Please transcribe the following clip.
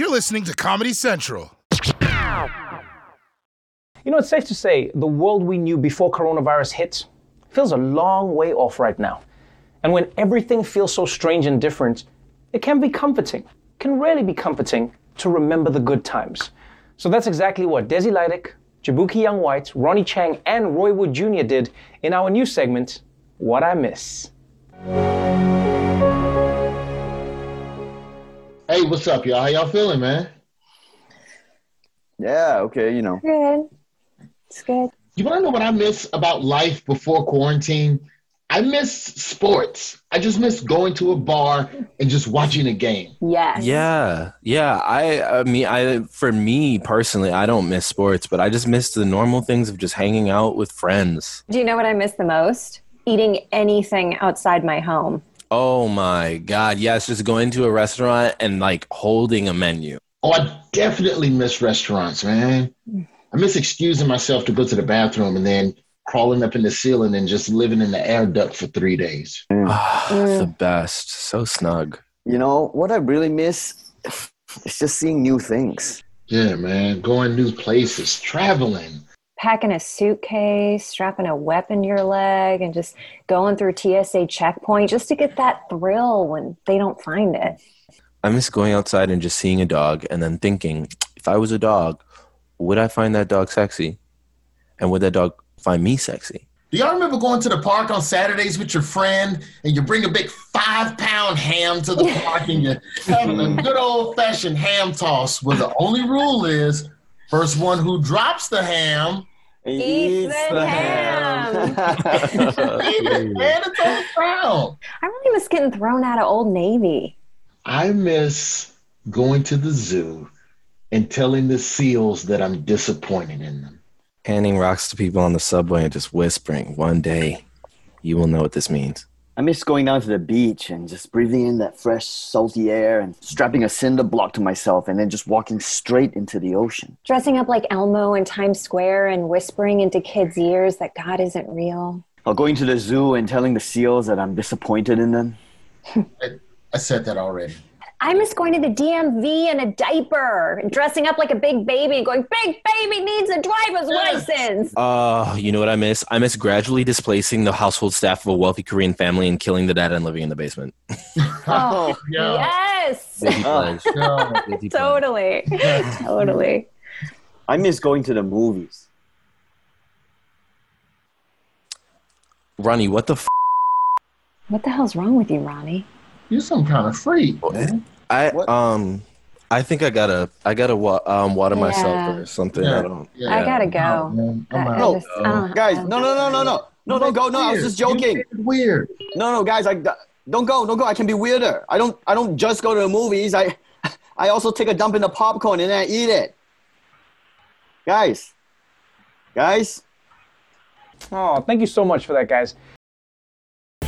You're listening to Comedy Central. You know, it's safe to say the world we knew before coronavirus hit feels a long way off right now. And when everything feels so strange and different, it can be comforting, can really be comforting to remember the good times. So that's exactly what Desi Lydic, Jaboukie Young White, Ronny Chieng, and Roy Wood Jr. did in our new segment, What I Miss. Hey, what's up, y'all? How y'all feeling, man? Yeah, okay, you know. Good. It's good. You want to know what I miss about life before quarantine? I miss sports. I just miss going to a bar and just watching a game. Yeah. Yeah, yeah. I, I mean, I for me personally, I don't miss sports, but I just miss the normal things of just hanging out with friends. Do you know what I miss the most? Eating anything outside my home. Oh my god, yes, just going to a restaurant and like holding a menu. Oh, I definitely miss restaurants, man. I miss excusing myself to go to the bathroom and then crawling up in the ceiling and just living in the air duct for three days. Ah, the best, so snug. You know, what I really miss is just seeing new things. Yeah, man. Going new places, traveling. Packing a suitcase, strapping a weapon to your leg, and just going through TSA checkpoint just to get that thrill when they don't find it. I miss going outside and just seeing a dog and then thinking, if I was a dog, would I find that dog sexy? And would that dog find me sexy? Do y'all remember going to the park on Saturdays with your friend and you bring a big five pound ham to the park and you're having a good old fashioned ham toss where the only rule is first one who drops the ham Eat the ham. man, it's on the. I really miss getting thrown out of Old Navy. I miss going to the zoo and telling the seals that I'm disappointed in them. Handing rocks to people on the subway and just whispering, one day you will know what this means. I miss going down to the beach and just breathing in that fresh, salty air and strapping a cinder block to myself and then just walking straight into the ocean. Dressing up like Elmo in Times Square and whispering into kids' ears that God isn't real. Or going to the zoo and telling the seals that I'm disappointed in them. I said that already. I miss going to the DMV in a diaper and dressing up like a big baby and going, Big baby needs a driver's Yes. license. Uh, you know what I miss? I miss gradually displacing the household staff of a wealthy Korean family and killing the dad and living in the basement. Oh, yeah. yes. Guilty pleasure. Yeah. Totally. totally. I miss going to the movies. Ronny, what the f- What the hell's wrong with you, Ronny? You're some kind of freak, man. I What? um I think I gotta I gotta wa- um water Yeah. myself or something. I don't. Yeah. I gotta go. man. I'm I- I just- I Guys, I no, no, no, no, no. No, don't go. No, I was just joking. You made it Weird. No, no, guys, I don't go, don't go. I can be weirder. I don't, I don't just go to the movies. I, I also take a dump in the popcorn and then I eat it. Guys, guys, Oh, thank you so much for that, guys.